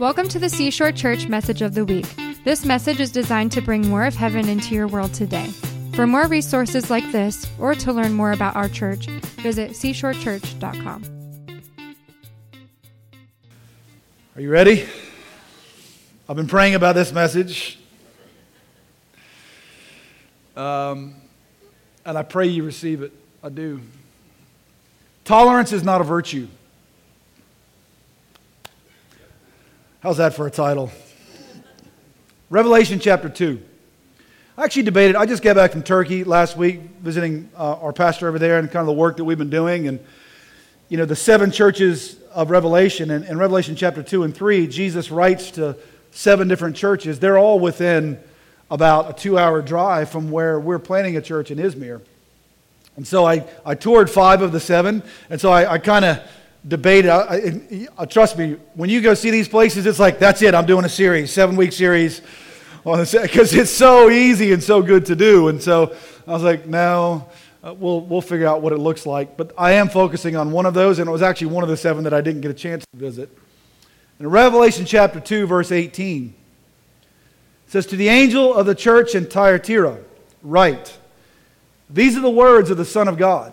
Welcome to the Seashore Church Message of the Week. This message is designed to bring more of heaven into your world today. For more resources like this, or to learn more about our church, visit seashorechurch.com. Are you ready? I've been praying about this message. Um, and I pray you receive it. I do. Tolerance is not a virtue. How's that for a title? Revelation chapter 2. I actually debated, I just got back from Turkey last week visiting uh, our pastor over there and kind of the work that we've been doing. And, you know, the seven churches of Revelation, and in Revelation chapter 2 and 3, Jesus writes to seven different churches. They're all within about a two hour drive from where we're planning a church in Izmir. And so I, I toured five of the seven, and so I, I kind of debate. I, I, trust me, when you go see these places, it's like, that's it, I'm doing a series, seven week series, because it's so easy and so good to do. And so I was like, no, uh, we'll, we'll figure out what it looks like. But I am focusing on one of those, and it was actually one of the seven that I didn't get a chance to visit. In Revelation chapter 2, verse 18, it says, To the angel of the church in Thyatira, write, These are the words of the Son of God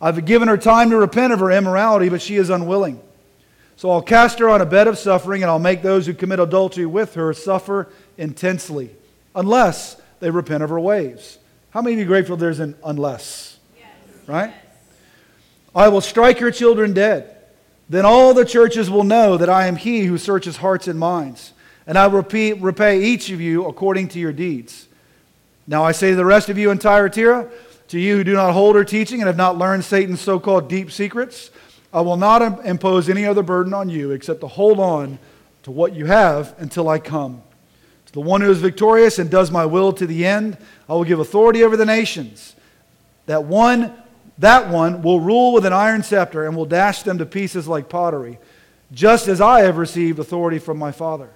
I've given her time to repent of her immorality, but she is unwilling. So I'll cast her on a bed of suffering, and I'll make those who commit adultery with her suffer intensely, unless they repent of her ways. How many of you grateful there's an unless? Yes. Right? Yes. I will strike her children dead. Then all the churches will know that I am he who searches hearts and minds, and I will repay each of you according to your deeds. Now I say to the rest of you in Tyre, Thyatira, to you who do not hold her teaching and have not learned Satan's so called deep secrets, I will not impose any other burden on you except to hold on to what you have until I come. To the one who is victorious and does my will to the end, I will give authority over the nations. That one, that one will rule with an iron scepter and will dash them to pieces like pottery, just as I have received authority from my Father.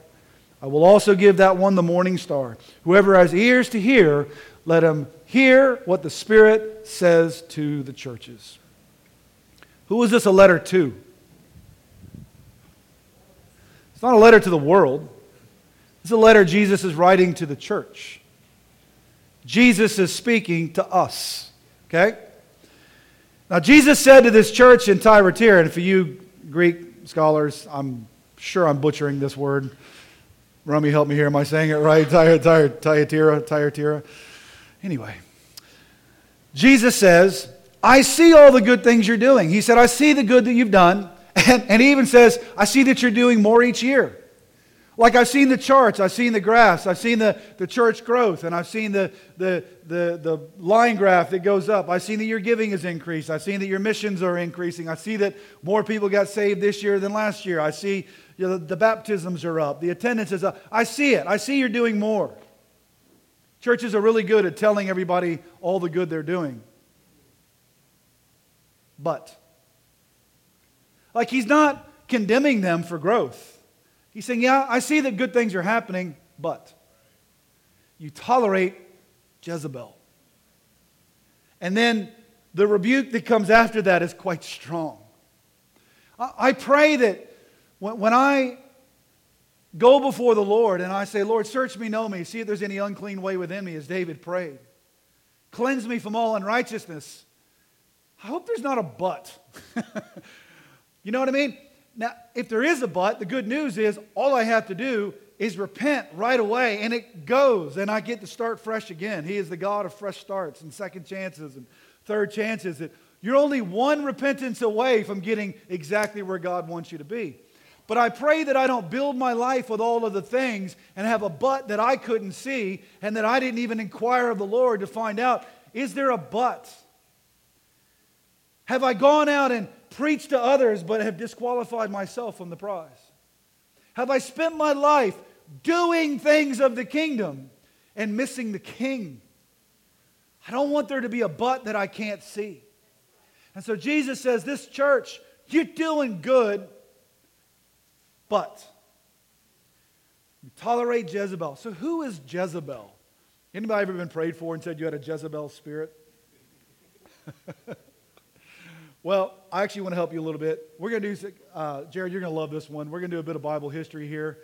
I will also give that one the morning star. Whoever has ears to hear, let him hear what the Spirit says to the churches. Who is this a letter to? It's not a letter to the world. It's a letter Jesus is writing to the church. Jesus is speaking to us. Okay? Now, Jesus said to this church in Thyatira, and for you Greek scholars, I'm sure I'm butchering this word. Rummy, help me here. Am I saying it right? Thyatira, Thyatira, Thyatira. Anyway, Jesus says, I see all the good things you're doing. He said, I see the good that you've done. And, and he even says, I see that you're doing more each year. Like I've seen the charts, I've seen the graphs, I've seen the, the church growth, and I've seen the, the, the, the line graph that goes up. I've seen that your giving is increased. I've seen that your missions are increasing. I see that more people got saved this year than last year. I see you know, the baptisms are up, the attendance is up. I see it. I see you're doing more. Churches are really good at telling everybody all the good they're doing. But, like, he's not condemning them for growth. He's saying, Yeah, I see that good things are happening, but you tolerate Jezebel. And then the rebuke that comes after that is quite strong. I pray that when I go before the Lord and I say, Lord, search me, know me, see if there's any unclean way within me, as David prayed. Cleanse me from all unrighteousness. I hope there's not a but. you know what I mean? Now, if there is a but, the good news is all I have to do is repent right away and it goes and I get to start fresh again. He is the God of fresh starts and second chances and third chances. That you're only one repentance away from getting exactly where God wants you to be. But I pray that I don't build my life with all of the things and have a but that I couldn't see and that I didn't even inquire of the Lord to find out is there a but? Have I gone out and preached to others but have disqualified myself from the prize? Have I spent my life doing things of the kingdom and missing the king? I don't want there to be a but that I can't see. And so Jesus says, This church, you're doing good, but you tolerate Jezebel. So, who is Jezebel? Anybody ever been prayed for and said you had a Jezebel spirit? well, I actually want to help you a little bit. We're going to do, uh, Jared, you're going to love this one. We're going to do a bit of Bible history here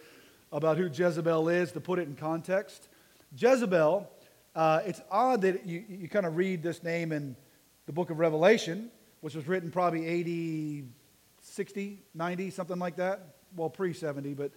about who Jezebel is to put it in context. Jezebel, uh, it's odd that you, you kind of read this name in the book of Revelation, which was written probably 80, 60, 90, something like that. Well, pre 70, but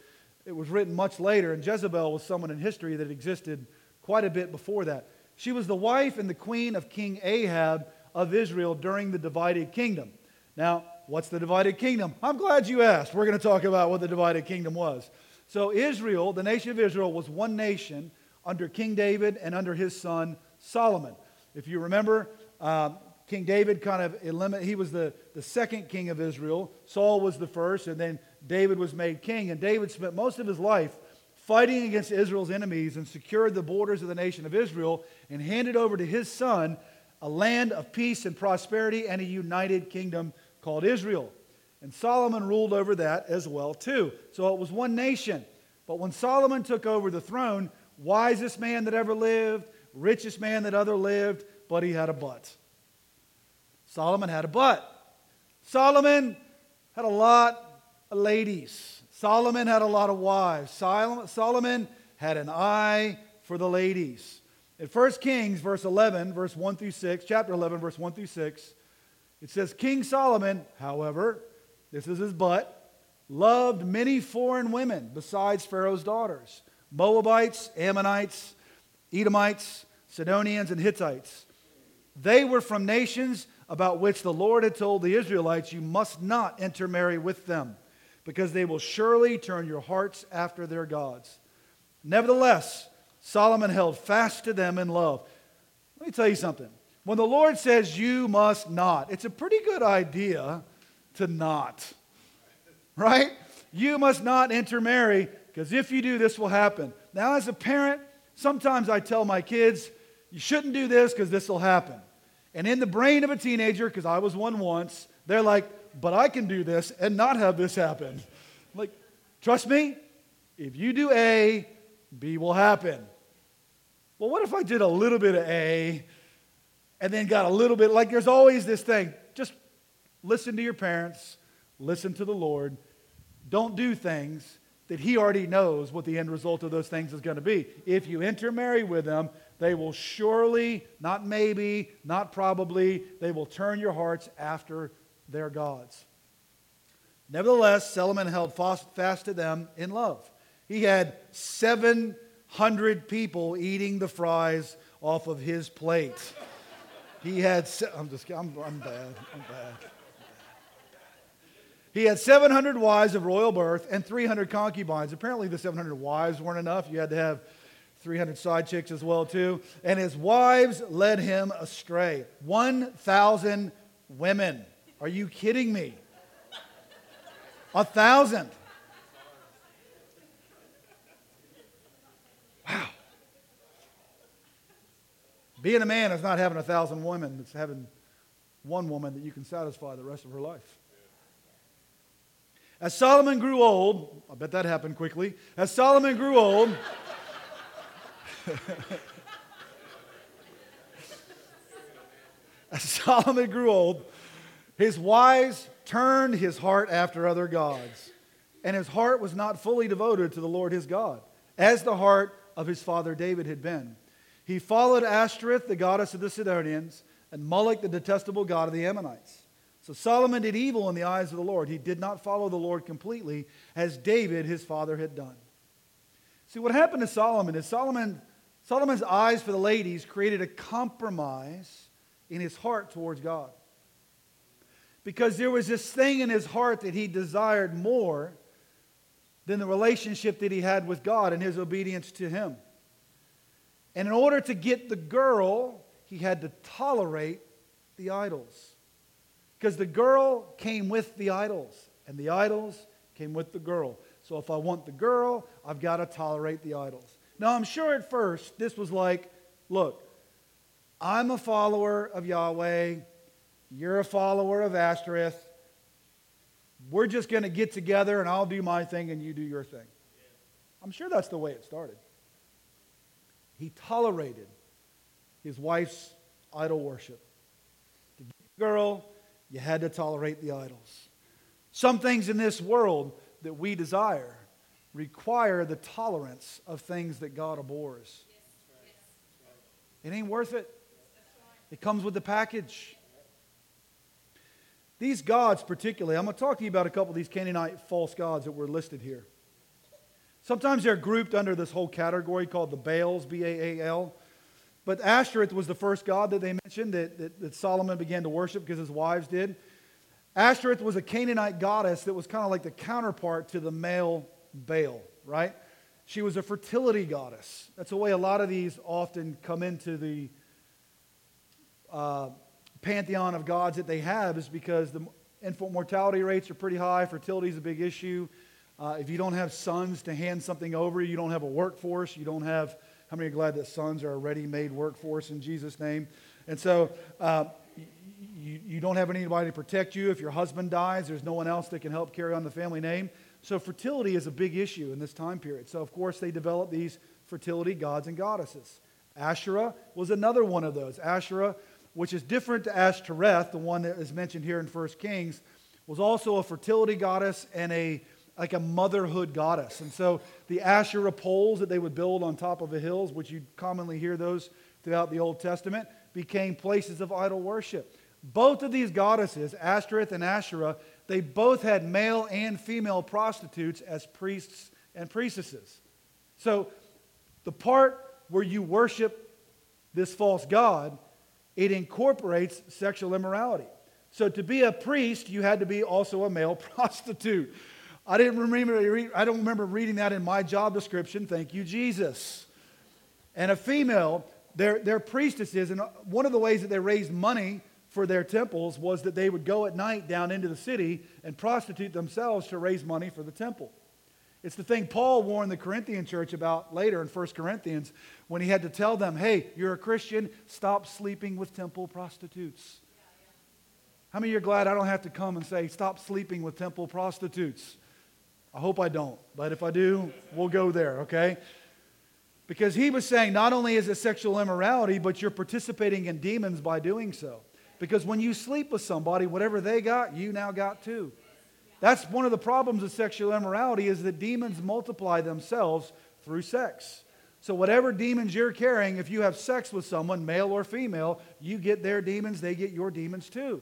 it was written much later. And Jezebel was someone in history that existed quite a bit before that. She was the wife and the queen of King Ahab of Israel during the divided kingdom. Now, what's the divided kingdom? I'm glad you asked. We're going to talk about what the divided kingdom was. So, Israel, the nation of Israel, was one nation under King David and under his son Solomon. If you remember, um, King David kind of eliminated, he was the, the second king of Israel. Saul was the first, and then David was made king. And David spent most of his life fighting against Israel's enemies and secured the borders of the nation of Israel and handed over to his son a land of peace and prosperity and a united kingdom called Israel. And Solomon ruled over that as well too. So it was one nation. But when Solomon took over the throne, wisest man that ever lived, richest man that ever lived, but he had a but. Solomon had a but. Solomon had a lot of ladies. Solomon had a lot of wives. Solomon had an eye for the ladies. In 1 Kings, verse 11, verse 1 through 6, chapter 11, verse 1 through 6, it says, King Solomon, however, this is his but, loved many foreign women besides Pharaoh's daughters Moabites, Ammonites, Edomites, Sidonians, and Hittites. They were from nations about which the Lord had told the Israelites, You must not intermarry with them, because they will surely turn your hearts after their gods. Nevertheless, Solomon held fast to them in love. Let me tell you something. When the Lord says you must not, it's a pretty good idea to not. Right? You must not intermarry because if you do, this will happen. Now, as a parent, sometimes I tell my kids, you shouldn't do this because this will happen. And in the brain of a teenager, because I was one once, they're like, but I can do this and not have this happen. Like, trust me, if you do A, B will happen. Well, what if I did a little bit of A and then got a little bit, like there's always this thing. Just listen to your parents, listen to the Lord. Don't do things that He already knows what the end result of those things is going to be. If you intermarry with them, they will surely, not maybe, not probably, they will turn your hearts after their gods. Nevertheless, Solomon held fast to them in love. He had 700 people eating the fries off of his plate. He had, I'm just, I'm, I'm bad, I'm bad. He had 700 wives of royal birth and 300 concubines. Apparently, the 700 wives weren't enough. You had to have 300 side chicks as well too. And his wives led him astray. 1,000 women. Are you kidding me? A thousand. Wow. Being a man is not having a thousand women, it's having one woman that you can satisfy the rest of her life. As Solomon grew old, I bet that happened quickly. As Solomon grew old, As Solomon grew old, his wives turned his heart after other gods, and his heart was not fully devoted to the Lord his God, as the heart of his father David had been. He followed Ashtoreth, the goddess of the Sidonians, and Moloch, the detestable god of the Ammonites. So Solomon did evil in the eyes of the Lord. He did not follow the Lord completely, as David, his father, had done. See, what happened to Solomon is Solomon Solomon's eyes for the ladies created a compromise in his heart towards God. Because there was this thing in his heart that he desired more than the relationship that he had with God and his obedience to him. And in order to get the girl, he had to tolerate the idols. Because the girl came with the idols, and the idols came with the girl. So if I want the girl, I've got to tolerate the idols. Now, I'm sure at first this was like, look, I'm a follower of Yahweh, you're a follower of Ashtoreth. We're just going to get together and I'll do my thing and you do your thing. I'm sure that's the way it started. He tolerated his wife's idol worship. To get the girl, you had to tolerate the idols. Some things in this world that we desire require the tolerance of things that God abhors. It ain't worth it. It comes with the package. These gods, particularly, I'm going to talk to you about a couple of these Canaanite false gods that were listed here. Sometimes they're grouped under this whole category called the Baals, B A A L. But Ashtoreth was the first god that they mentioned that, that, that Solomon began to worship because his wives did. Ashtoreth was a Canaanite goddess that was kind of like the counterpart to the male Baal, right? She was a fertility goddess. That's the way a lot of these often come into the uh, pantheon of gods that they have, is because the infant mortality rates are pretty high, fertility is a big issue. Uh, if you don't have sons to hand something over, you don't have a workforce, you don't have how many are glad that sons are a ready made workforce in Jesus' name? And so uh, you, you don't have anybody to protect you. If your husband dies, there's no one else that can help carry on the family name. So fertility is a big issue in this time period. So, of course, they developed these fertility gods and goddesses. Asherah was another one of those. Asherah, which is different to Ashtoreth, the one that is mentioned here in 1 Kings, was also a fertility goddess and a like a motherhood goddess. And so the Asherah poles that they would build on top of the hills, which you commonly hear those throughout the Old Testament, became places of idol worship. Both of these goddesses, Ashtoreth and Asherah, they both had male and female prostitutes as priests and priestesses. So the part where you worship this false god, it incorporates sexual immorality. So to be a priest, you had to be also a male prostitute. I didn't remember, I don't remember reading that in my job description. Thank you, Jesus. And a female, they're, they're priestesses, and one of the ways that they raised money for their temples was that they would go at night down into the city and prostitute themselves to raise money for the temple. It's the thing Paul warned the Corinthian church about later in 1 Corinthians when he had to tell them, hey, you're a Christian, stop sleeping with temple prostitutes. How many of you are glad I don't have to come and say, stop sleeping with temple prostitutes? I hope I don't, but if I do, we'll go there, okay? Because he was saying not only is it sexual immorality, but you're participating in demons by doing so. Because when you sleep with somebody, whatever they got, you now got too. That's one of the problems of sexual immorality is that demons multiply themselves through sex. So whatever demons you're carrying, if you have sex with someone, male or female, you get their demons, they get your demons too.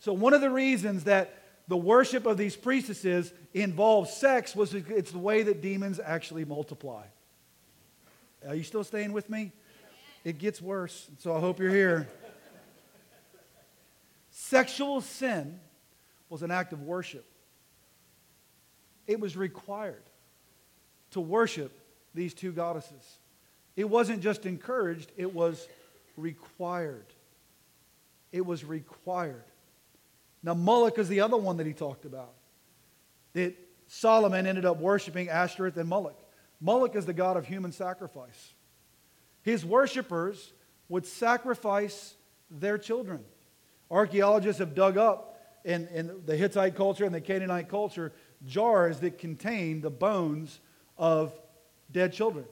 So one of the reasons that the worship of these priestesses involved sex was it's the way that demons actually multiply. Are you still staying with me? It gets worse, so I hope you're here. Sexual sin was an act of worship. It was required to worship these two goddesses. It wasn't just encouraged, it was required. It was required. Now, Moloch is the other one that he talked about. That Solomon ended up worshiping Ashtoreth and Moloch. Moloch is the god of human sacrifice. His worshippers would sacrifice their children. Archaeologists have dug up in, in the Hittite culture and the Canaanite culture jars that contain the bones of dead children.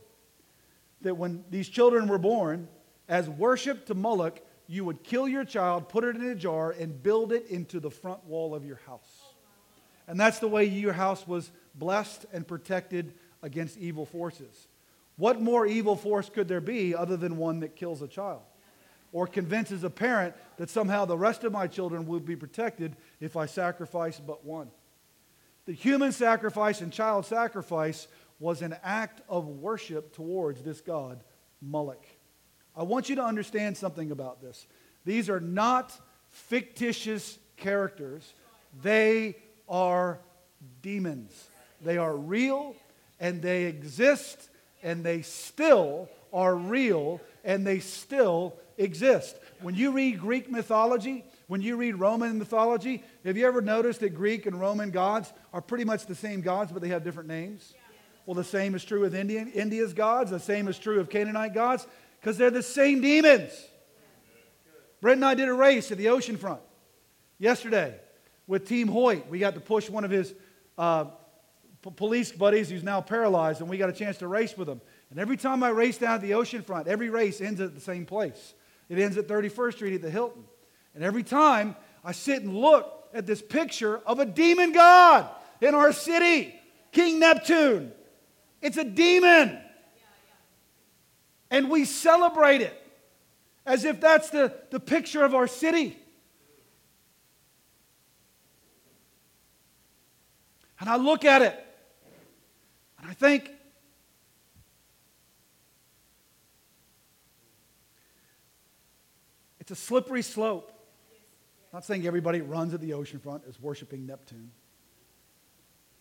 That when these children were born, as worship to Moloch, you would kill your child, put it in a jar, and build it into the front wall of your house. And that's the way your house was blessed and protected against evil forces. What more evil force could there be other than one that kills a child? Or convinces a parent that somehow the rest of my children will be protected if I sacrifice but one. The human sacrifice and child sacrifice was an act of worship towards this God, Moloch. I want you to understand something about this. These are not fictitious characters, they are demons. They are real and they exist and they still are real and they still exist. When you read Greek mythology, When you read Roman mythology, have you ever noticed that Greek and Roman gods are pretty much the same gods, but they have different names? Well, the same is true with Indian, India's gods. The same is true of Canaanite gods, because they're the same demons. Brent and I did a race at the ocean front yesterday with Team Hoyt. We got to push one of his uh, p- police buddies who's now paralyzed, and we got a chance to race with him. And every time I race down at the ocean front, every race ends at the same place. It ends at 31st Street at the Hilton. And every time I sit and look at this picture of a demon god in our city, King Neptune. It's a demon. And we celebrate it as if that's the, the picture of our city. And I look at it and I think, it's a slippery slope. I'm not saying everybody runs at the oceanfront is worshiping Neptune.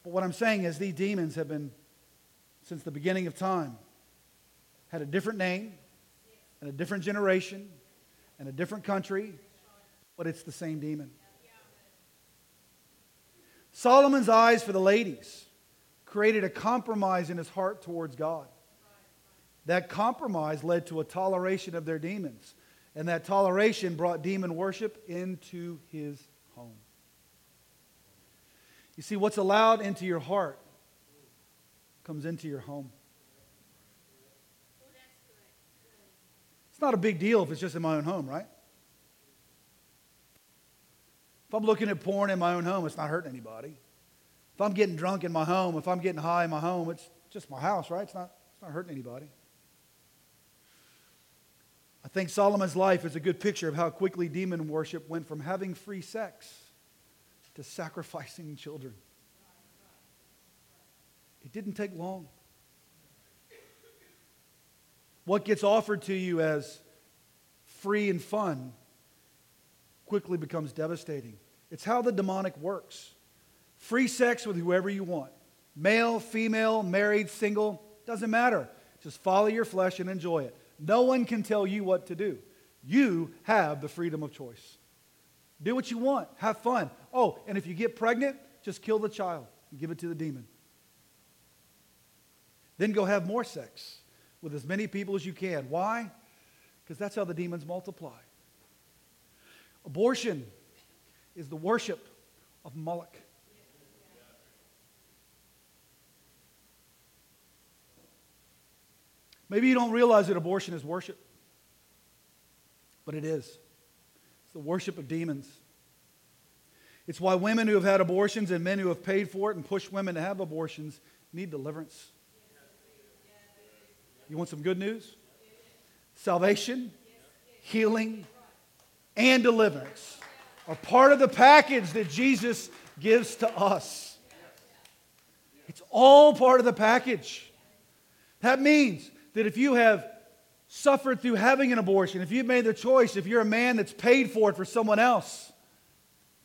But what I'm saying is these demons have been, since the beginning of time, had a different name and a different generation and a different country, but it's the same demon. Solomon's eyes for the ladies created a compromise in his heart towards God. That compromise led to a toleration of their demons. And that toleration brought demon worship into his home. You see, what's allowed into your heart comes into your home. It's not a big deal if it's just in my own home, right? If I'm looking at porn in my own home, it's not hurting anybody. If I'm getting drunk in my home, if I'm getting high in my home, it's just my house, right? It's not, it's not hurting anybody. I think Solomon's life is a good picture of how quickly demon worship went from having free sex to sacrificing children. It didn't take long. What gets offered to you as free and fun quickly becomes devastating. It's how the demonic works. Free sex with whoever you want male, female, married, single, doesn't matter. Just follow your flesh and enjoy it. No one can tell you what to do. You have the freedom of choice. Do what you want, have fun. Oh, and if you get pregnant, just kill the child and give it to the demon. Then go have more sex with as many people as you can. Why? Because that's how the demons multiply. Abortion is the worship of Moloch. Maybe you don't realize that abortion is worship, but it is. It's the worship of demons. It's why women who have had abortions and men who have paid for it and pushed women to have abortions need deliverance. You want some good news? Salvation, healing, and deliverance are part of the package that Jesus gives to us. It's all part of the package. That means that if you have suffered through having an abortion, if you've made the choice, if you're a man that's paid for it for someone else,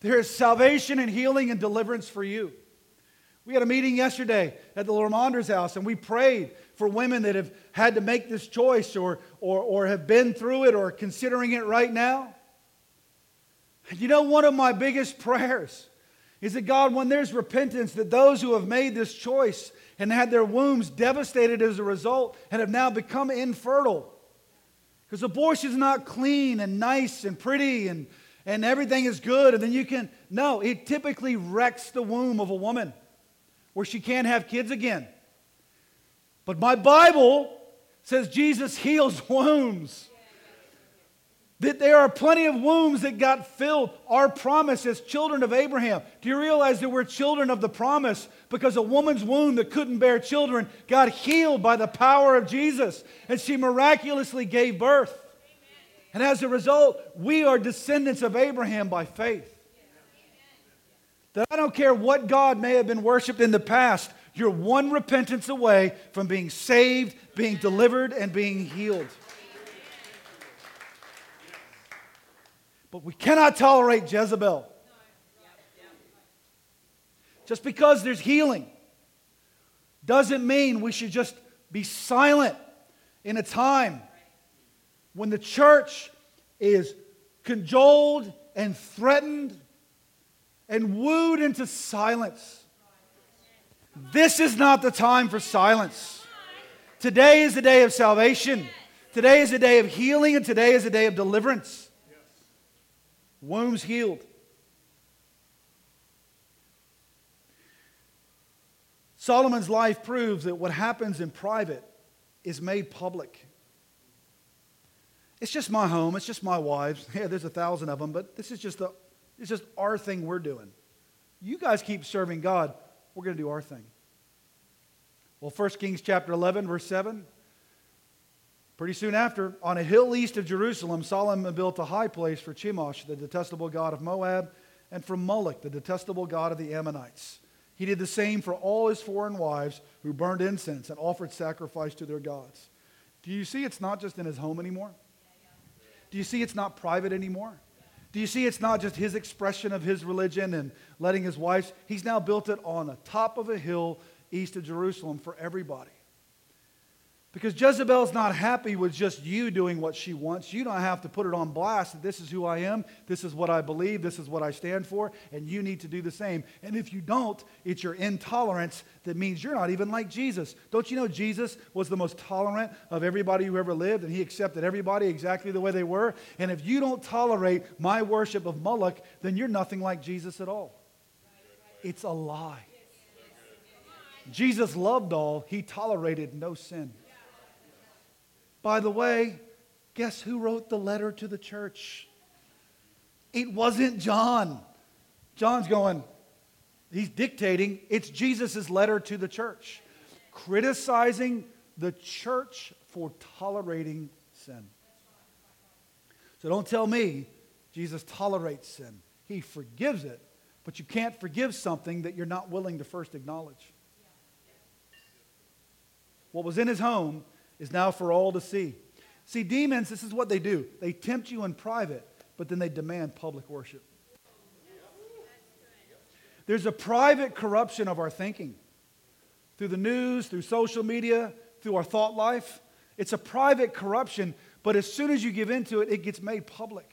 there is salvation and healing and deliverance for you. We had a meeting yesterday at the Lamonders house, and we prayed for women that have had to make this choice or, or, or have been through it or considering it right now. And you know, one of my biggest prayers is that God, when there's repentance, that those who have made this choice and had their wombs devastated as a result and have now become infertile. Because abortion is not clean and nice and pretty and, and everything is good. And then you can, no, it typically wrecks the womb of a woman where she can't have kids again. But my Bible says Jesus heals wombs that there are plenty of wombs that got filled. Our promise as children of Abraham. Do you realize that we're children of the promise because a woman's womb that couldn't bear children got healed by the power of Jesus and she miraculously gave birth? And as a result, we are descendants of Abraham by faith. That I don't care what God may have been worshiped in the past, you're one repentance away from being saved, being delivered, and being healed. But we cannot tolerate Jezebel. Just because there's healing doesn't mean we should just be silent in a time when the church is cajoled and threatened and wooed into silence. This is not the time for silence. Today is the day of salvation. Today is the day of healing, and today is the day of deliverance. Wombs healed. Solomon's life proves that what happens in private is made public. It's just my home. It's just my wives. Yeah, there's a thousand of them, but this is just a, it's just our thing we're doing. You guys keep serving God. We're going to do our thing. Well, 1 Kings chapter 11, verse 7. Pretty soon after, on a hill east of Jerusalem, Solomon built a high place for Chemosh, the detestable god of Moab, and for Moloch, the detestable god of the Ammonites. He did the same for all his foreign wives who burned incense and offered sacrifice to their gods. Do you see it's not just in his home anymore? Do you see it's not private anymore? Do you see it's not just his expression of his religion and letting his wives? He's now built it on the top of a hill east of Jerusalem for everybody. Because Jezebel's not happy with just you doing what she wants. You don't have to put it on blast this is who I am, this is what I believe, this is what I stand for, and you need to do the same. And if you don't, it's your intolerance that means you're not even like Jesus. Don't you know Jesus was the most tolerant of everybody who ever lived, and he accepted everybody exactly the way they were? And if you don't tolerate my worship of Moloch, then you're nothing like Jesus at all. It's a lie. Jesus loved all, he tolerated no sin. By the way, guess who wrote the letter to the church? It wasn't John. John's going, he's dictating. It's Jesus' letter to the church, criticizing the church for tolerating sin. So don't tell me Jesus tolerates sin. He forgives it, but you can't forgive something that you're not willing to first acknowledge. What was in his home is now for all to see. See, demons, this is what they do they tempt you in private, but then they demand public worship. There's a private corruption of our thinking through the news, through social media, through our thought life. It's a private corruption, but as soon as you give into it, it gets made public.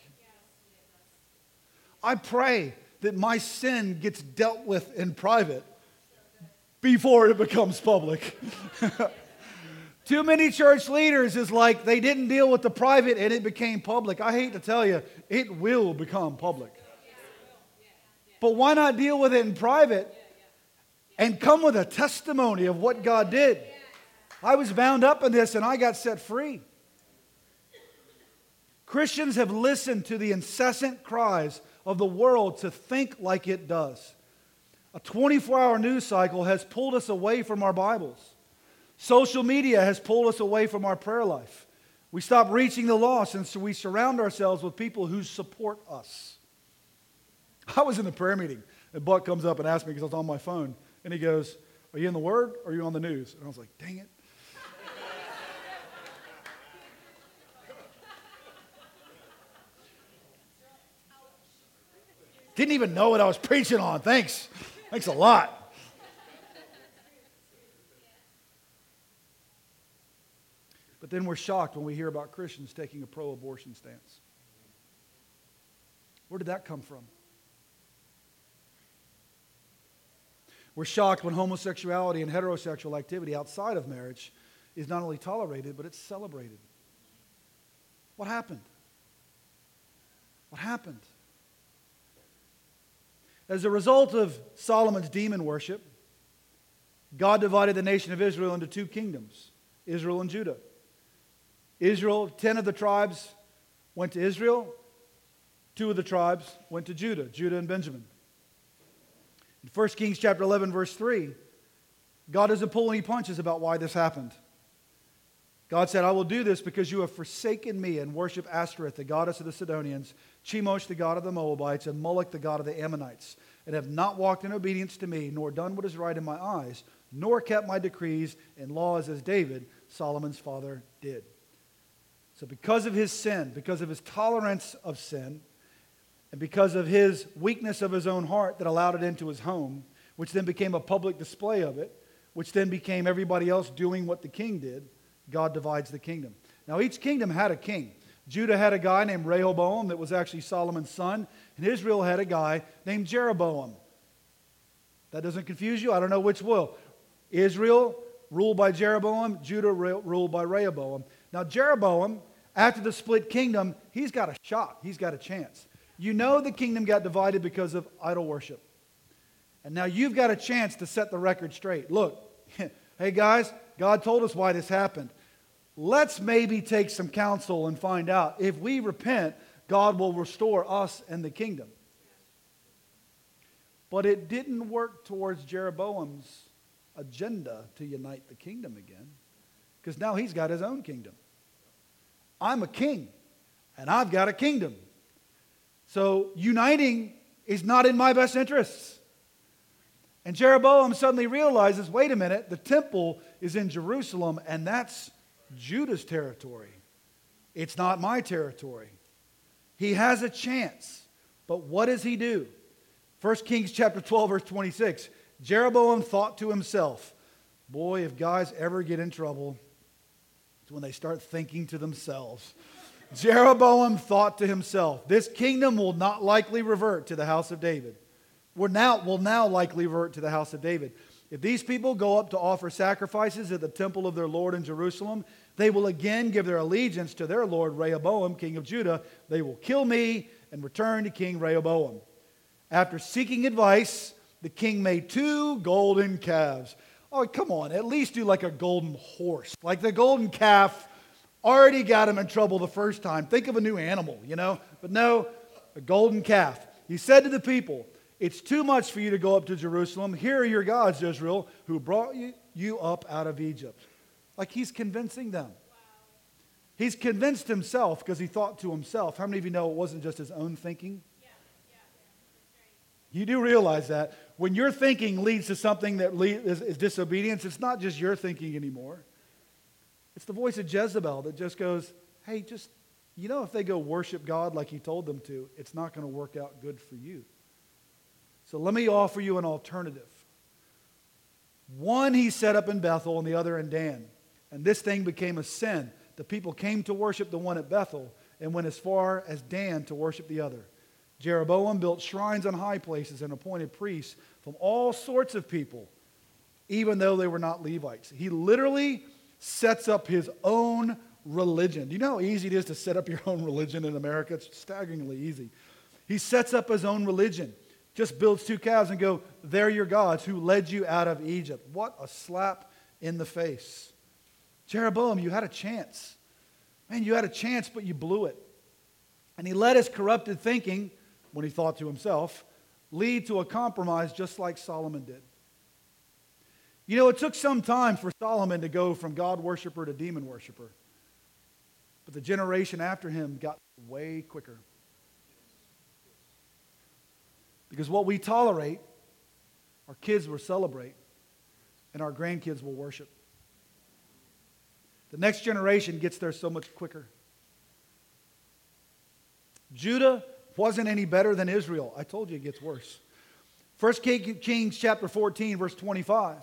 I pray that my sin gets dealt with in private before it becomes public. Too many church leaders is like they didn't deal with the private and it became public. I hate to tell you, it will become public. But why not deal with it in private and come with a testimony of what God did? I was bound up in this and I got set free. Christians have listened to the incessant cries of the world to think like it does. A 24 hour news cycle has pulled us away from our Bibles. Social media has pulled us away from our prayer life. We stop reaching the lost, and so we surround ourselves with people who support us. I was in the prayer meeting, and Buck comes up and asks me because I was on my phone, and he goes, Are you in the Word or are you on the news? And I was like, Dang it. Didn't even know what I was preaching on. Thanks. Thanks a lot. But then we're shocked when we hear about Christians taking a pro abortion stance. Where did that come from? We're shocked when homosexuality and heterosexual activity outside of marriage is not only tolerated, but it's celebrated. What happened? What happened? As a result of Solomon's demon worship, God divided the nation of Israel into two kingdoms Israel and Judah. Israel, 10 of the tribes went to Israel, two of the tribes went to Judah, Judah and Benjamin. In 1 Kings chapter 11 verse 3, God doesn't pull any punches about why this happened. God said, I will do this because you have forsaken me and worship Ashtoreth, the goddess of the Sidonians, Chemosh, the god of the Moabites, and Moloch, the god of the Ammonites, and have not walked in obedience to me, nor done what is right in my eyes, nor kept my decrees and laws as David, Solomon's father, did. So, because of his sin, because of his tolerance of sin, and because of his weakness of his own heart that allowed it into his home, which then became a public display of it, which then became everybody else doing what the king did, God divides the kingdom. Now, each kingdom had a king. Judah had a guy named Rehoboam that was actually Solomon's son, and Israel had a guy named Jeroboam. That doesn't confuse you? I don't know which will. Israel ruled by Jeroboam, Judah ruled by Rehoboam. Now, Jeroboam, after the split kingdom, he's got a shot, he's got a chance. You know the kingdom got divided because of idol worship. And now you've got a chance to set the record straight. Look, hey guys, God told us why this happened. Let's maybe take some counsel and find out if we repent, God will restore us and the kingdom. But it didn't work towards Jeroboam's agenda to unite the kingdom again because now he's got his own kingdom. I'm a king and I've got a kingdom. So uniting is not in my best interests. And Jeroboam suddenly realizes wait a minute, the temple is in Jerusalem and that's Judah's territory. It's not my territory. He has a chance. But what does he do? 1 Kings chapter 12 verse 26. Jeroboam thought to himself, boy, if guys ever get in trouble, it's when they start thinking to themselves. Jeroboam thought to himself, this kingdom will not likely revert to the house of David. Will now, will now likely revert to the house of David. If these people go up to offer sacrifices at the temple of their Lord in Jerusalem, they will again give their allegiance to their Lord Rehoboam, king of Judah. They will kill me and return to King Rehoboam. After seeking advice, the king made two golden calves. Oh, come on, at least do like a golden horse. Like the golden calf already got him in trouble the first time. Think of a new animal, you know? But no, a golden calf. He said to the people, It's too much for you to go up to Jerusalem. Here are your gods, Israel, who brought you up out of Egypt. Like he's convincing them. He's convinced himself because he thought to himself. How many of you know it wasn't just his own thinking? You do realize that when your thinking leads to something that is, is disobedience, it's not just your thinking anymore. It's the voice of Jezebel that just goes, hey, just, you know, if they go worship God like he told them to, it's not going to work out good for you. So let me offer you an alternative. One he set up in Bethel and the other in Dan. And this thing became a sin. The people came to worship the one at Bethel and went as far as Dan to worship the other. Jeroboam built shrines on high places and appointed priests from all sorts of people, even though they were not Levites. He literally sets up his own religion. Do you know how easy it is to set up your own religion in America? It's staggeringly easy. He sets up his own religion, just builds two calves and go, they're your gods who led you out of Egypt. What a slap in the face. Jeroboam, you had a chance. Man, you had a chance, but you blew it. And he let his corrupted thinking when he thought to himself, lead to a compromise just like Solomon did. You know, it took some time for Solomon to go from God worshiper to demon worshiper. But the generation after him got way quicker. Because what we tolerate, our kids will celebrate, and our grandkids will worship. The next generation gets there so much quicker. Judah wasn't any better than Israel. I told you it gets worse. 1 Kings chapter 14, verse 25.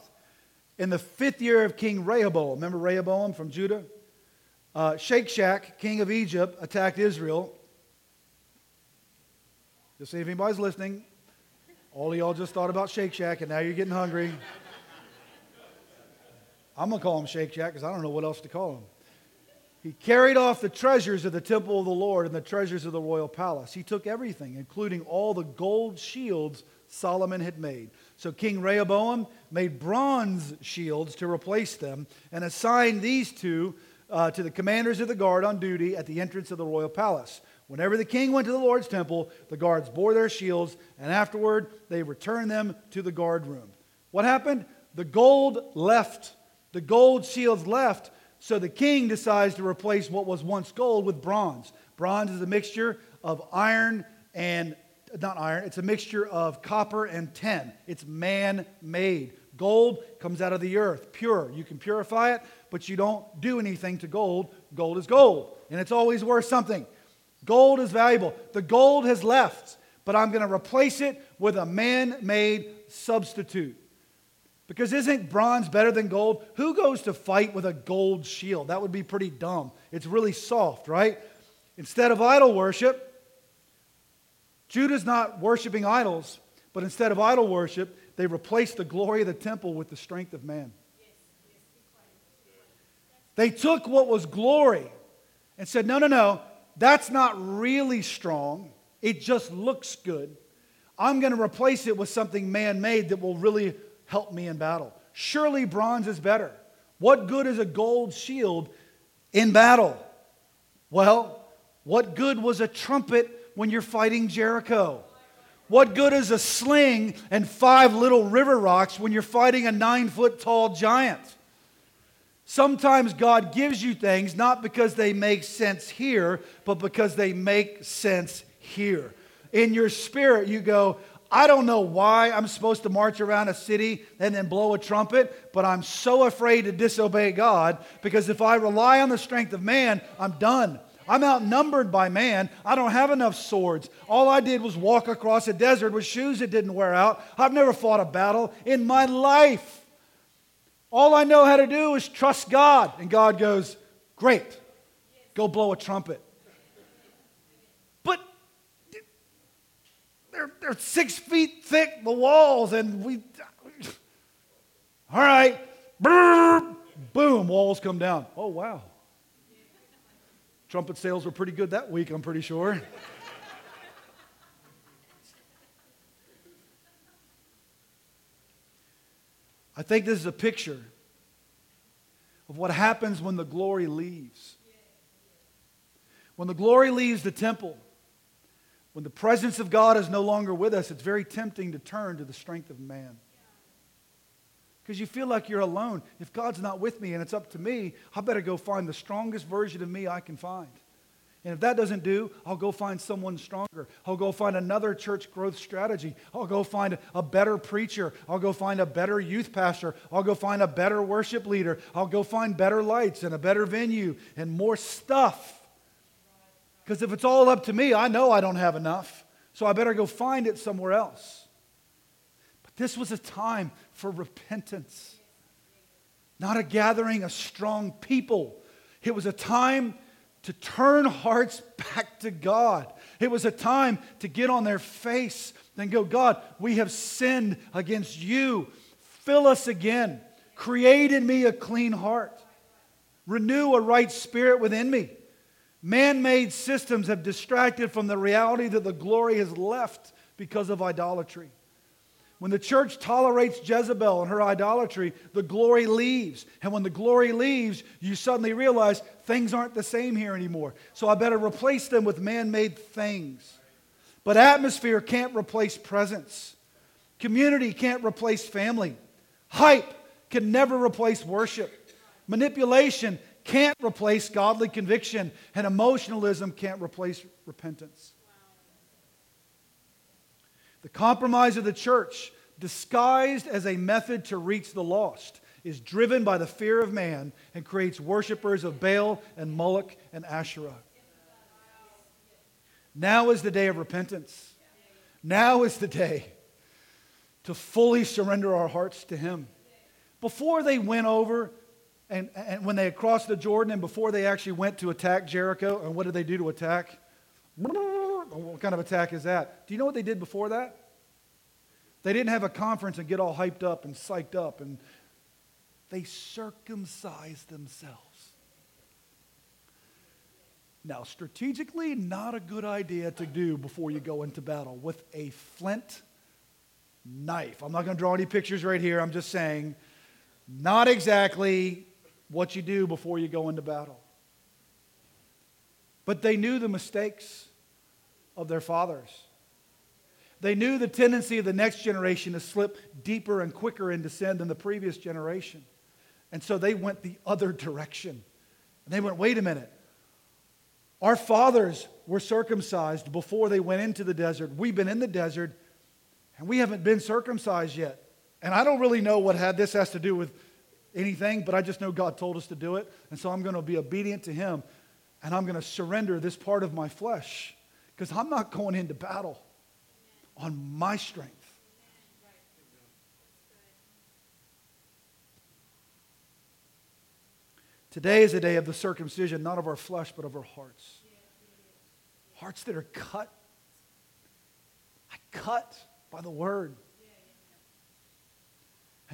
In the fifth year of King Rehoboam, remember Rehoboam from Judah? Uh, Shishak, king of Egypt, attacked Israel. Just see if anybody's listening. All of y'all just thought about Shishak, and now you're getting hungry. I'm going to call him Shishak because I don't know what else to call him. He carried off the treasures of the temple of the Lord and the treasures of the royal palace. He took everything, including all the gold shields Solomon had made. So King Rehoboam made bronze shields to replace them and assigned these two uh, to the commanders of the guard on duty at the entrance of the royal palace. Whenever the king went to the Lord's temple, the guards bore their shields, and afterward they returned them to the guard room. What happened? The gold left. The gold shields left so the king decides to replace what was once gold with bronze. Bronze is a mixture of iron and, not iron, it's a mixture of copper and tin. It's man made. Gold comes out of the earth, pure. You can purify it, but you don't do anything to gold. Gold is gold, and it's always worth something. Gold is valuable. The gold has left, but I'm going to replace it with a man made substitute. Because isn't bronze better than gold? Who goes to fight with a gold shield? That would be pretty dumb. It's really soft, right? Instead of idol worship, Judah's not worshiping idols, but instead of idol worship, they replaced the glory of the temple with the strength of man. They took what was glory and said, no, no, no, that's not really strong. It just looks good. I'm going to replace it with something man made that will really help me in battle. Surely bronze is better. What good is a gold shield in battle? Well, what good was a trumpet when you're fighting Jericho? What good is a sling and five little river rocks when you're fighting a nine foot tall giant? Sometimes God gives you things not because they make sense here, but because they make sense here. In your spirit, you go, I don't know why I'm supposed to march around a city and then blow a trumpet, but I'm so afraid to disobey God because if I rely on the strength of man, I'm done. I'm outnumbered by man. I don't have enough swords. All I did was walk across a desert with shoes that didn't wear out. I've never fought a battle in my life. All I know how to do is trust God. And God goes, Great, go blow a trumpet. They're, they're six feet thick, the walls, and we. All right, boom, walls come down. Oh, wow. Trumpet sales were pretty good that week, I'm pretty sure. I think this is a picture of what happens when the glory leaves. When the glory leaves the temple, when the presence of God is no longer with us, it's very tempting to turn to the strength of man. Because you feel like you're alone. If God's not with me and it's up to me, I better go find the strongest version of me I can find. And if that doesn't do, I'll go find someone stronger. I'll go find another church growth strategy. I'll go find a better preacher. I'll go find a better youth pastor. I'll go find a better worship leader. I'll go find better lights and a better venue and more stuff. Because if it's all up to me, I know I don't have enough. So I better go find it somewhere else. But this was a time for repentance, not a gathering of strong people. It was a time to turn hearts back to God. It was a time to get on their face and go, God, we have sinned against you. Fill us again. Create in me a clean heart. Renew a right spirit within me. Man made systems have distracted from the reality that the glory has left because of idolatry. When the church tolerates Jezebel and her idolatry, the glory leaves. And when the glory leaves, you suddenly realize things aren't the same here anymore. So I better replace them with man made things. But atmosphere can't replace presence, community can't replace family, hype can never replace worship, manipulation can't replace godly conviction, and emotionalism can't replace repentance. The compromise of the church, disguised as a method to reach the lost, is driven by the fear of man and creates worshippers of Baal and Moloch and Asherah. Now is the day of repentance. Now is the day to fully surrender our hearts to Him. Before they went over and, and when they had crossed the Jordan and before they actually went to attack Jericho, and what did they do to attack? What kind of attack is that? Do you know what they did before that? They didn't have a conference and get all hyped up and psyched up, and they circumcised themselves. Now, strategically, not a good idea to do before you go into battle with a flint knife. I'm not going to draw any pictures right here. I'm just saying, not exactly what you do before you go into battle. But they knew the mistakes of their fathers. They knew the tendency of the next generation to slip deeper and quicker into sin than the previous generation. And so they went the other direction. And they went, wait a minute. Our fathers were circumcised before they went into the desert. We've been in the desert and we haven't been circumcised yet. And I don't really know what had this has to do with anything, but I just know God told us to do it. And so I'm going to be obedient to Him and I'm going to surrender this part of my flesh because I'm not going into battle on my strength. Today is a day of the circumcision, not of our flesh, but of our hearts. Hearts that are cut. I cut by the word.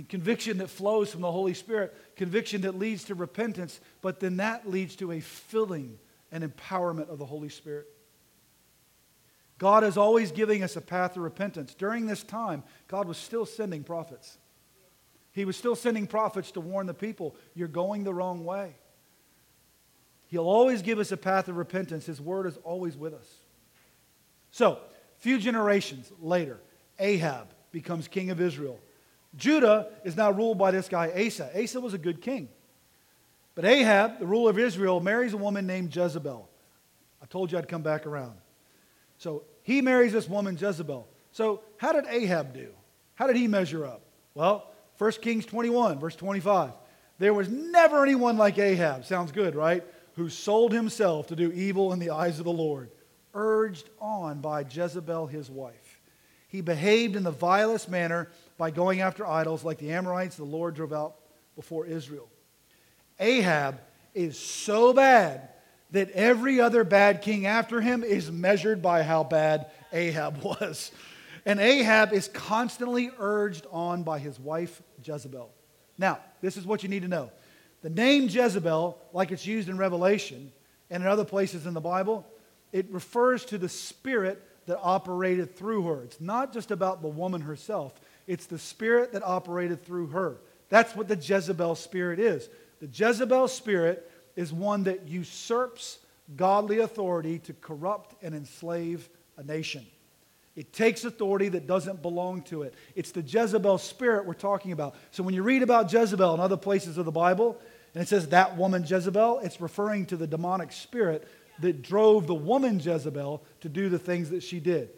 And conviction that flows from the Holy Spirit, conviction that leads to repentance, but then that leads to a filling and empowerment of the Holy Spirit. God is always giving us a path of repentance. During this time, God was still sending prophets. He was still sending prophets to warn the people, you're going the wrong way. He'll always give us a path of repentance. His word is always with us. So, a few generations later, Ahab becomes king of Israel. Judah is now ruled by this guy, Asa. Asa was a good king. But Ahab, the ruler of Israel, marries a woman named Jezebel. I told you I'd come back around. So he marries this woman, Jezebel. So how did Ahab do? How did he measure up? Well, 1 Kings 21, verse 25. There was never anyone like Ahab. Sounds good, right? Who sold himself to do evil in the eyes of the Lord, urged on by Jezebel, his wife. He behaved in the vilest manner by going after idols like the Amorites the Lord drove out before Israel. Ahab is so bad that every other bad king after him is measured by how bad Ahab was. And Ahab is constantly urged on by his wife Jezebel. Now, this is what you need to know. The name Jezebel, like it's used in Revelation and in other places in the Bible, it refers to the spirit that operated through her. It's not just about the woman herself, it's the spirit that operated through her. That's what the Jezebel spirit is. The Jezebel spirit is one that usurps godly authority to corrupt and enslave a nation. It takes authority that doesn't belong to it. It's the Jezebel spirit we're talking about. So when you read about Jezebel in other places of the Bible, and it says that woman Jezebel, it's referring to the demonic spirit that drove the woman Jezebel to do the things that she did.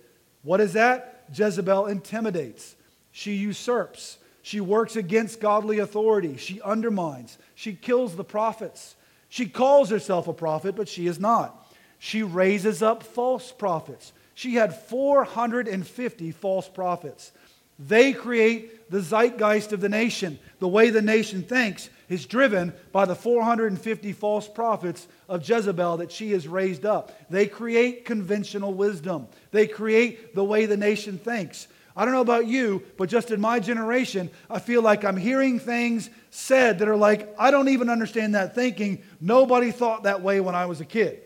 What is that? Jezebel intimidates, she usurps, she works against godly authority, she undermines, she kills the prophets. She calls herself a prophet, but she is not. She raises up false prophets. She had 450 false prophets. They create the zeitgeist of the nation. The way the nation thinks is driven by the 450 false prophets of Jezebel that she has raised up. They create conventional wisdom, they create the way the nation thinks. I don't know about you, but just in my generation, I feel like I'm hearing things said that are like, I don't even understand that thinking. Nobody thought that way when I was a kid.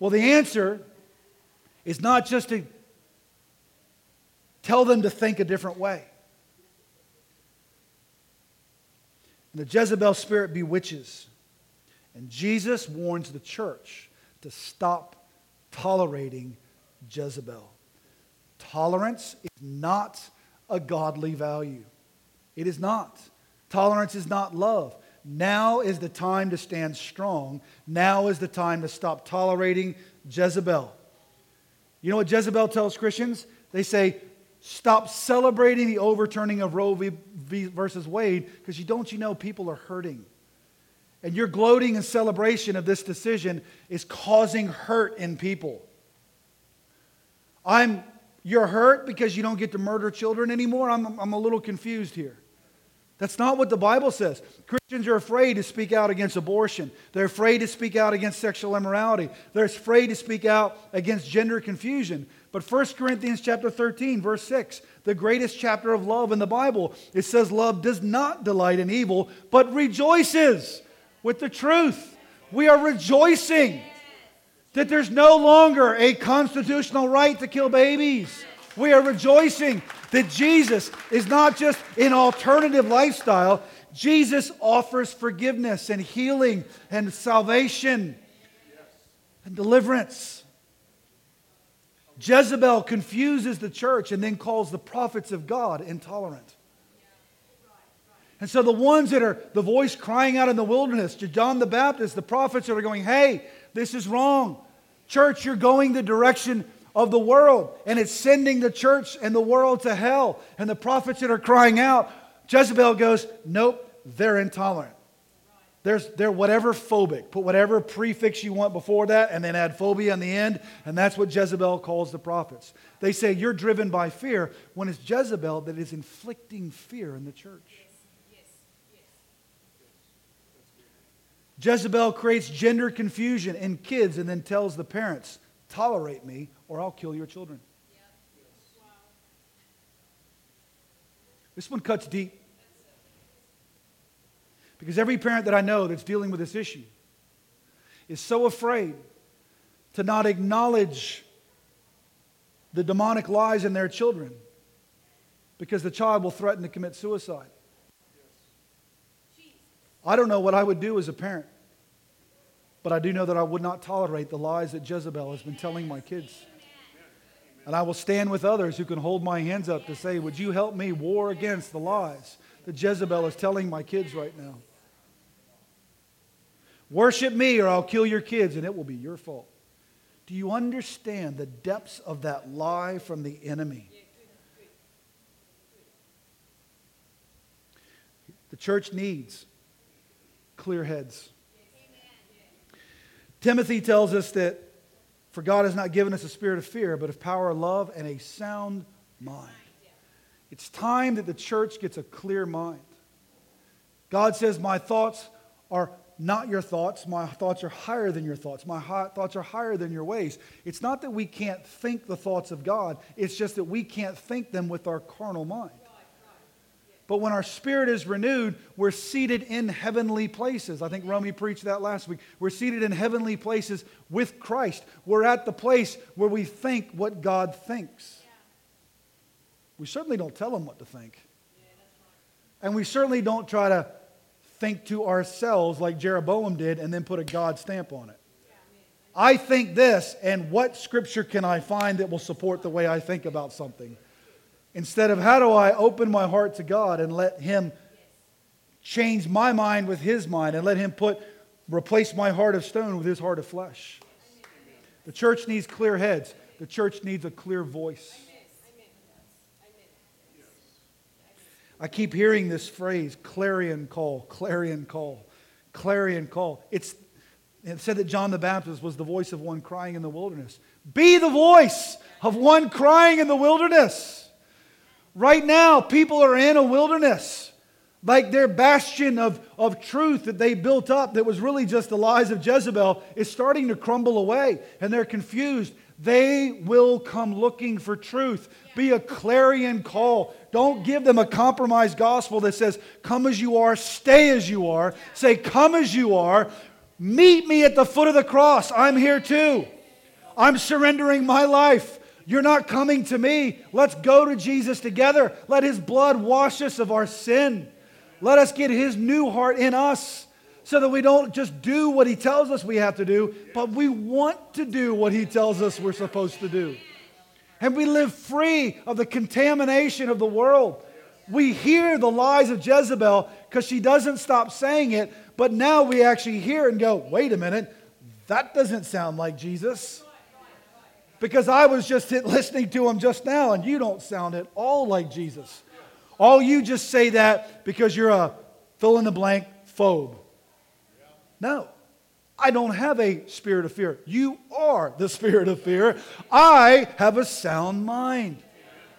Well, the answer is not just to tell them to think a different way. And the Jezebel spirit bewitches. And Jesus warns the church to stop tolerating Jezebel. Tolerance is not a godly value. It is not. Tolerance is not love. Now is the time to stand strong. Now is the time to stop tolerating Jezebel. You know what Jezebel tells Christians? They say, stop celebrating the overturning of Roe v. versus Wade because you don't you know people are hurting. And your gloating and celebration of this decision is causing hurt in people. I'm you're hurt because you don't get to murder children anymore. I'm, I'm a little confused here. That's not what the Bible says. Christians are afraid to speak out against abortion. They're afraid to speak out against sexual immorality. They're afraid to speak out against gender confusion. But 1 Corinthians chapter 13 verse 6, the greatest chapter of love in the Bible, it says love does not delight in evil, but rejoices with the truth. We are rejoicing that there's no longer a constitutional right to kill babies. We are rejoicing that Jesus is not just an alternative lifestyle, Jesus offers forgiveness and healing and salvation and deliverance. Jezebel confuses the church and then calls the prophets of God intolerant. And so the ones that are the voice crying out in the wilderness, to John the Baptist, the prophets that are going, hey, this is wrong. Church, you're going the direction of the world, and it's sending the church and the world to hell. And the prophets that are crying out, Jezebel goes, Nope, they're intolerant. There's, they're whatever phobic. Put whatever prefix you want before that and then add phobia on the end. And that's what Jezebel calls the prophets. They say you're driven by fear when it's Jezebel that is inflicting fear in the church. Jezebel creates gender confusion in kids and then tells the parents, tolerate me or I'll kill your children. This one cuts deep. Because every parent that I know that's dealing with this issue is so afraid to not acknowledge the demonic lies in their children because the child will threaten to commit suicide. I don't know what I would do as a parent, but I do know that I would not tolerate the lies that Jezebel has been telling my kids. And I will stand with others who can hold my hands up to say, Would you help me war against the lies that Jezebel is telling my kids right now? Worship me or I'll kill your kids and it will be your fault. Do you understand the depths of that lie from the enemy? The church needs clear heads. Timothy tells us that for God has not given us a spirit of fear, but of power, love, and a sound mind. It's time that the church gets a clear mind. God says, My thoughts are not your thoughts. My thoughts are higher than your thoughts. My thoughts are higher than your ways. It's not that we can't think the thoughts of God, it's just that we can't think them with our carnal mind. But when our spirit is renewed, we're seated in heavenly places. I think Romy preached that last week. We're seated in heavenly places with Christ. We're at the place where we think what God thinks. We certainly don't tell him what to think. And we certainly don't try to think to ourselves like Jeroboam did and then put a God stamp on it. I think this, and what scripture can I find that will support the way I think about something? Instead of how do I open my heart to God and let Him change my mind with His mind and let Him put, replace my heart of stone with His heart of flesh. The church needs clear heads, the church needs a clear voice. I keep hearing this phrase clarion call, clarion call, clarion call. It's, it said that John the Baptist was the voice of one crying in the wilderness. Be the voice of one crying in the wilderness. Right now, people are in a wilderness. Like their bastion of, of truth that they built up, that was really just the lies of Jezebel, is starting to crumble away. And they're confused. They will come looking for truth. Be a clarion call. Don't give them a compromised gospel that says, Come as you are, stay as you are. Say, Come as you are. Meet me at the foot of the cross. I'm here too. I'm surrendering my life. You're not coming to me. Let's go to Jesus together. Let his blood wash us of our sin. Let us get his new heart in us so that we don't just do what he tells us we have to do, but we want to do what he tells us we're supposed to do and we live free of the contamination of the world. We hear the lies of Jezebel because she doesn't stop saying it, but now we actually hear and go, wait a minute, that doesn't sound like Jesus. Because I was just listening to him just now, and you don't sound at all like Jesus. All you just say that because you're a fill in the blank phobe. No. I don't have a spirit of fear. You are the spirit of fear. I have a sound mind.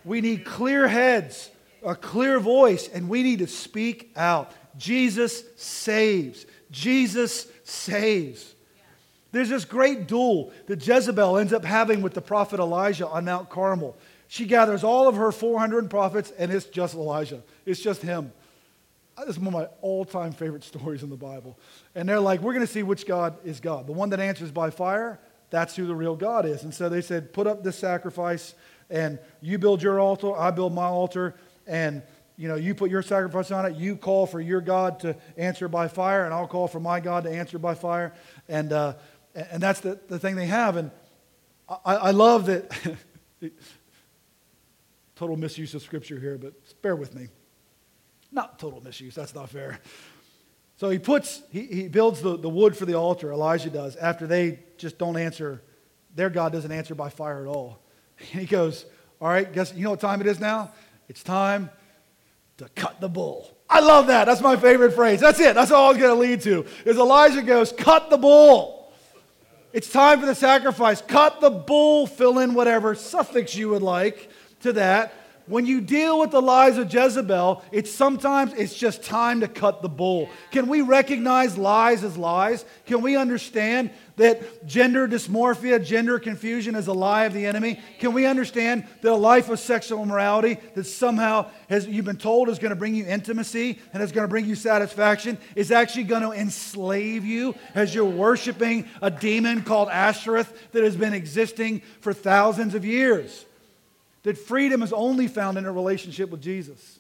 We need clear heads, a clear voice, and we need to speak out. Jesus saves. Jesus saves. There's this great duel that Jezebel ends up having with the prophet Elijah on Mount Carmel. She gathers all of her 400 prophets, and it's just Elijah. It's just him. This is one of my all time favorite stories in the Bible. And they're like, we're going to see which God is God. The one that answers by fire, that's who the real God is. And so they said, put up this sacrifice, and you build your altar, I build my altar, and you know, you put your sacrifice on it. You call for your God to answer by fire, and I'll call for my God to answer by fire. And, uh, and that's the, the thing they have. And I, I love that. total misuse of scripture here, but bear with me. Not total misuse, that's not fair. So he puts, he, he builds the, the wood for the altar, Elijah does, after they just don't answer, their God doesn't answer by fire at all. And he goes, All right, guess you know what time it is now? It's time to cut the bull. I love that. That's my favorite phrase. That's it. That's all it's going to lead to. Is Elijah goes, cut the bull. It's time for the sacrifice. Cut the bull, fill in whatever suffix you would like to that. When you deal with the lies of Jezebel, it's sometimes it's just time to cut the bull. Can we recognize lies as lies? Can we understand that gender dysmorphia, gender confusion is a lie of the enemy? Can we understand that a life of sexual immorality that somehow has you've been told is going to bring you intimacy and is going to bring you satisfaction is actually going to enslave you as you're worshiping a demon called Ashtoreth that has been existing for thousands of years? That freedom is only found in a relationship with Jesus.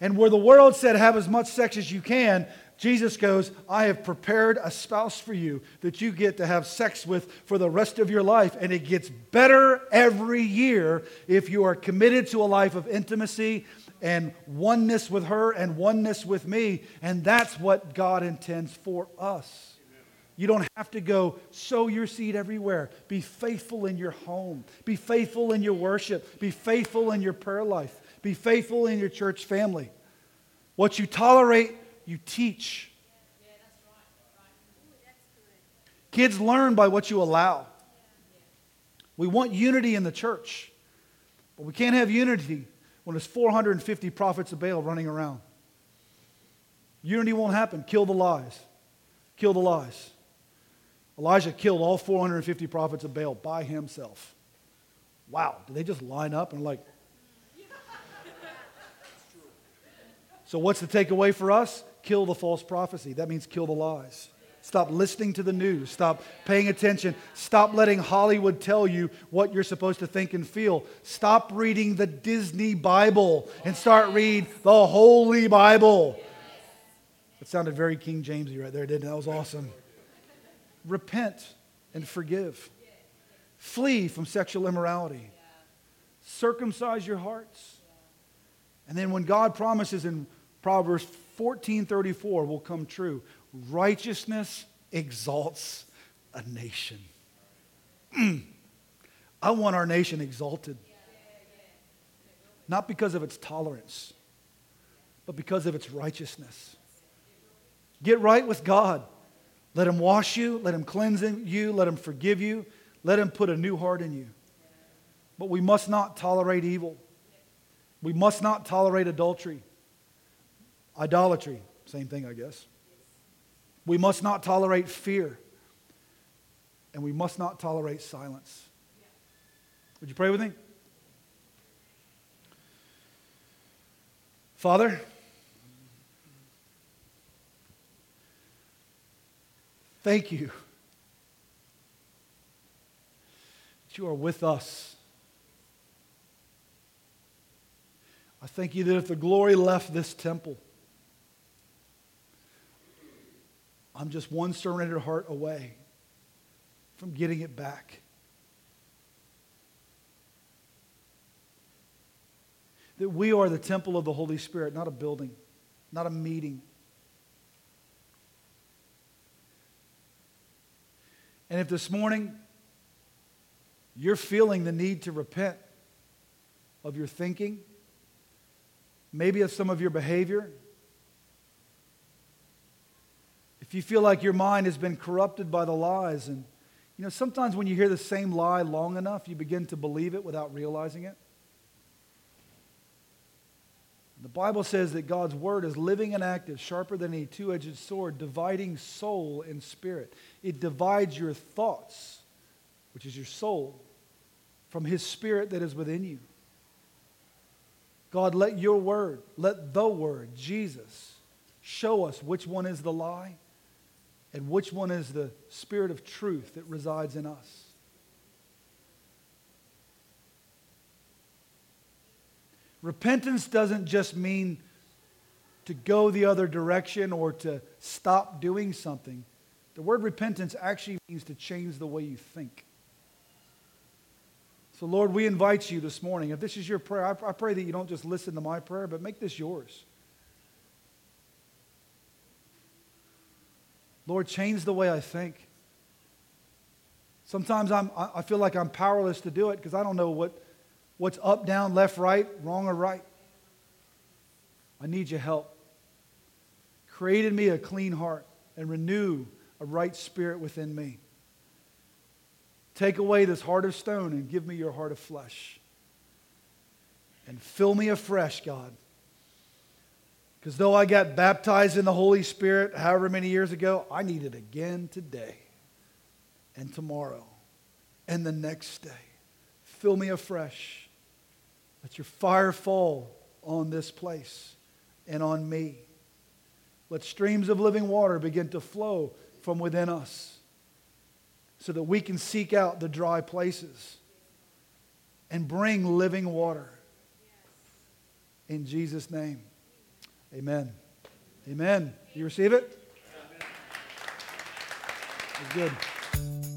And where the world said, have as much sex as you can, Jesus goes, I have prepared a spouse for you that you get to have sex with for the rest of your life. And it gets better every year if you are committed to a life of intimacy and oneness with her and oneness with me. And that's what God intends for us. You don't have to go sow your seed everywhere. Be faithful in your home. Be faithful in your worship. Be faithful in your prayer life. Be faithful in your church family. What you tolerate, you teach. Kids learn by what you allow. We want unity in the church, but we can't have unity when there's 450 prophets of Baal running around. Unity won't happen. Kill the lies. Kill the lies. Elijah killed all 450 prophets of Baal by himself. Wow, did they just line up and like. so, what's the takeaway for us? Kill the false prophecy. That means kill the lies. Stop listening to the news. Stop paying attention. Stop letting Hollywood tell you what you're supposed to think and feel. Stop reading the Disney Bible and start reading the Holy Bible. It sounded very King Jamesy right there, didn't it? That was awesome repent and forgive. Flee from sexual immorality. Circumcise your hearts. And then when God promises in Proverbs 14:34 will come true, righteousness exalts a nation. Mm. I want our nation exalted. Not because of its tolerance, but because of its righteousness. Get right with God. Let him wash you, let him cleanse you, let him forgive you, let him put a new heart in you. But we must not tolerate evil. We must not tolerate adultery, idolatry, same thing, I guess. We must not tolerate fear. And we must not tolerate silence. Would you pray with me? Father, Thank you that you are with us. I thank you that if the glory left this temple, I'm just one surrendered heart away from getting it back. That we are the temple of the Holy Spirit, not a building, not a meeting. And if this morning you're feeling the need to repent of your thinking, maybe of some of your behavior, if you feel like your mind has been corrupted by the lies, and you know, sometimes when you hear the same lie long enough, you begin to believe it without realizing it. The Bible says that God's word is living and active, sharper than a two edged sword, dividing soul and spirit. It divides your thoughts, which is your soul, from his spirit that is within you. God, let your word, let the word, Jesus, show us which one is the lie and which one is the spirit of truth that resides in us. Repentance doesn't just mean to go the other direction or to stop doing something. The word repentance actually means to change the way you think. So, Lord, we invite you this morning. If this is your prayer, I, I pray that you don't just listen to my prayer, but make this yours. Lord, change the way I think. Sometimes I'm, I feel like I'm powerless to do it because I don't know what what's up, down, left, right, wrong, or right. I need your help. Create in me a clean heart and renew a right spirit within me. Take away this heart of stone and give me your heart of flesh. and fill me afresh, God. Because though I got baptized in the Holy Spirit however many years ago, I need it again today and tomorrow and the next day. Fill me afresh. Let your fire fall on this place and on me. Let streams of living water begin to flow from within us so that we can seek out the dry places and bring living water. In Jesus' name, amen. Amen. You receive it? It's good.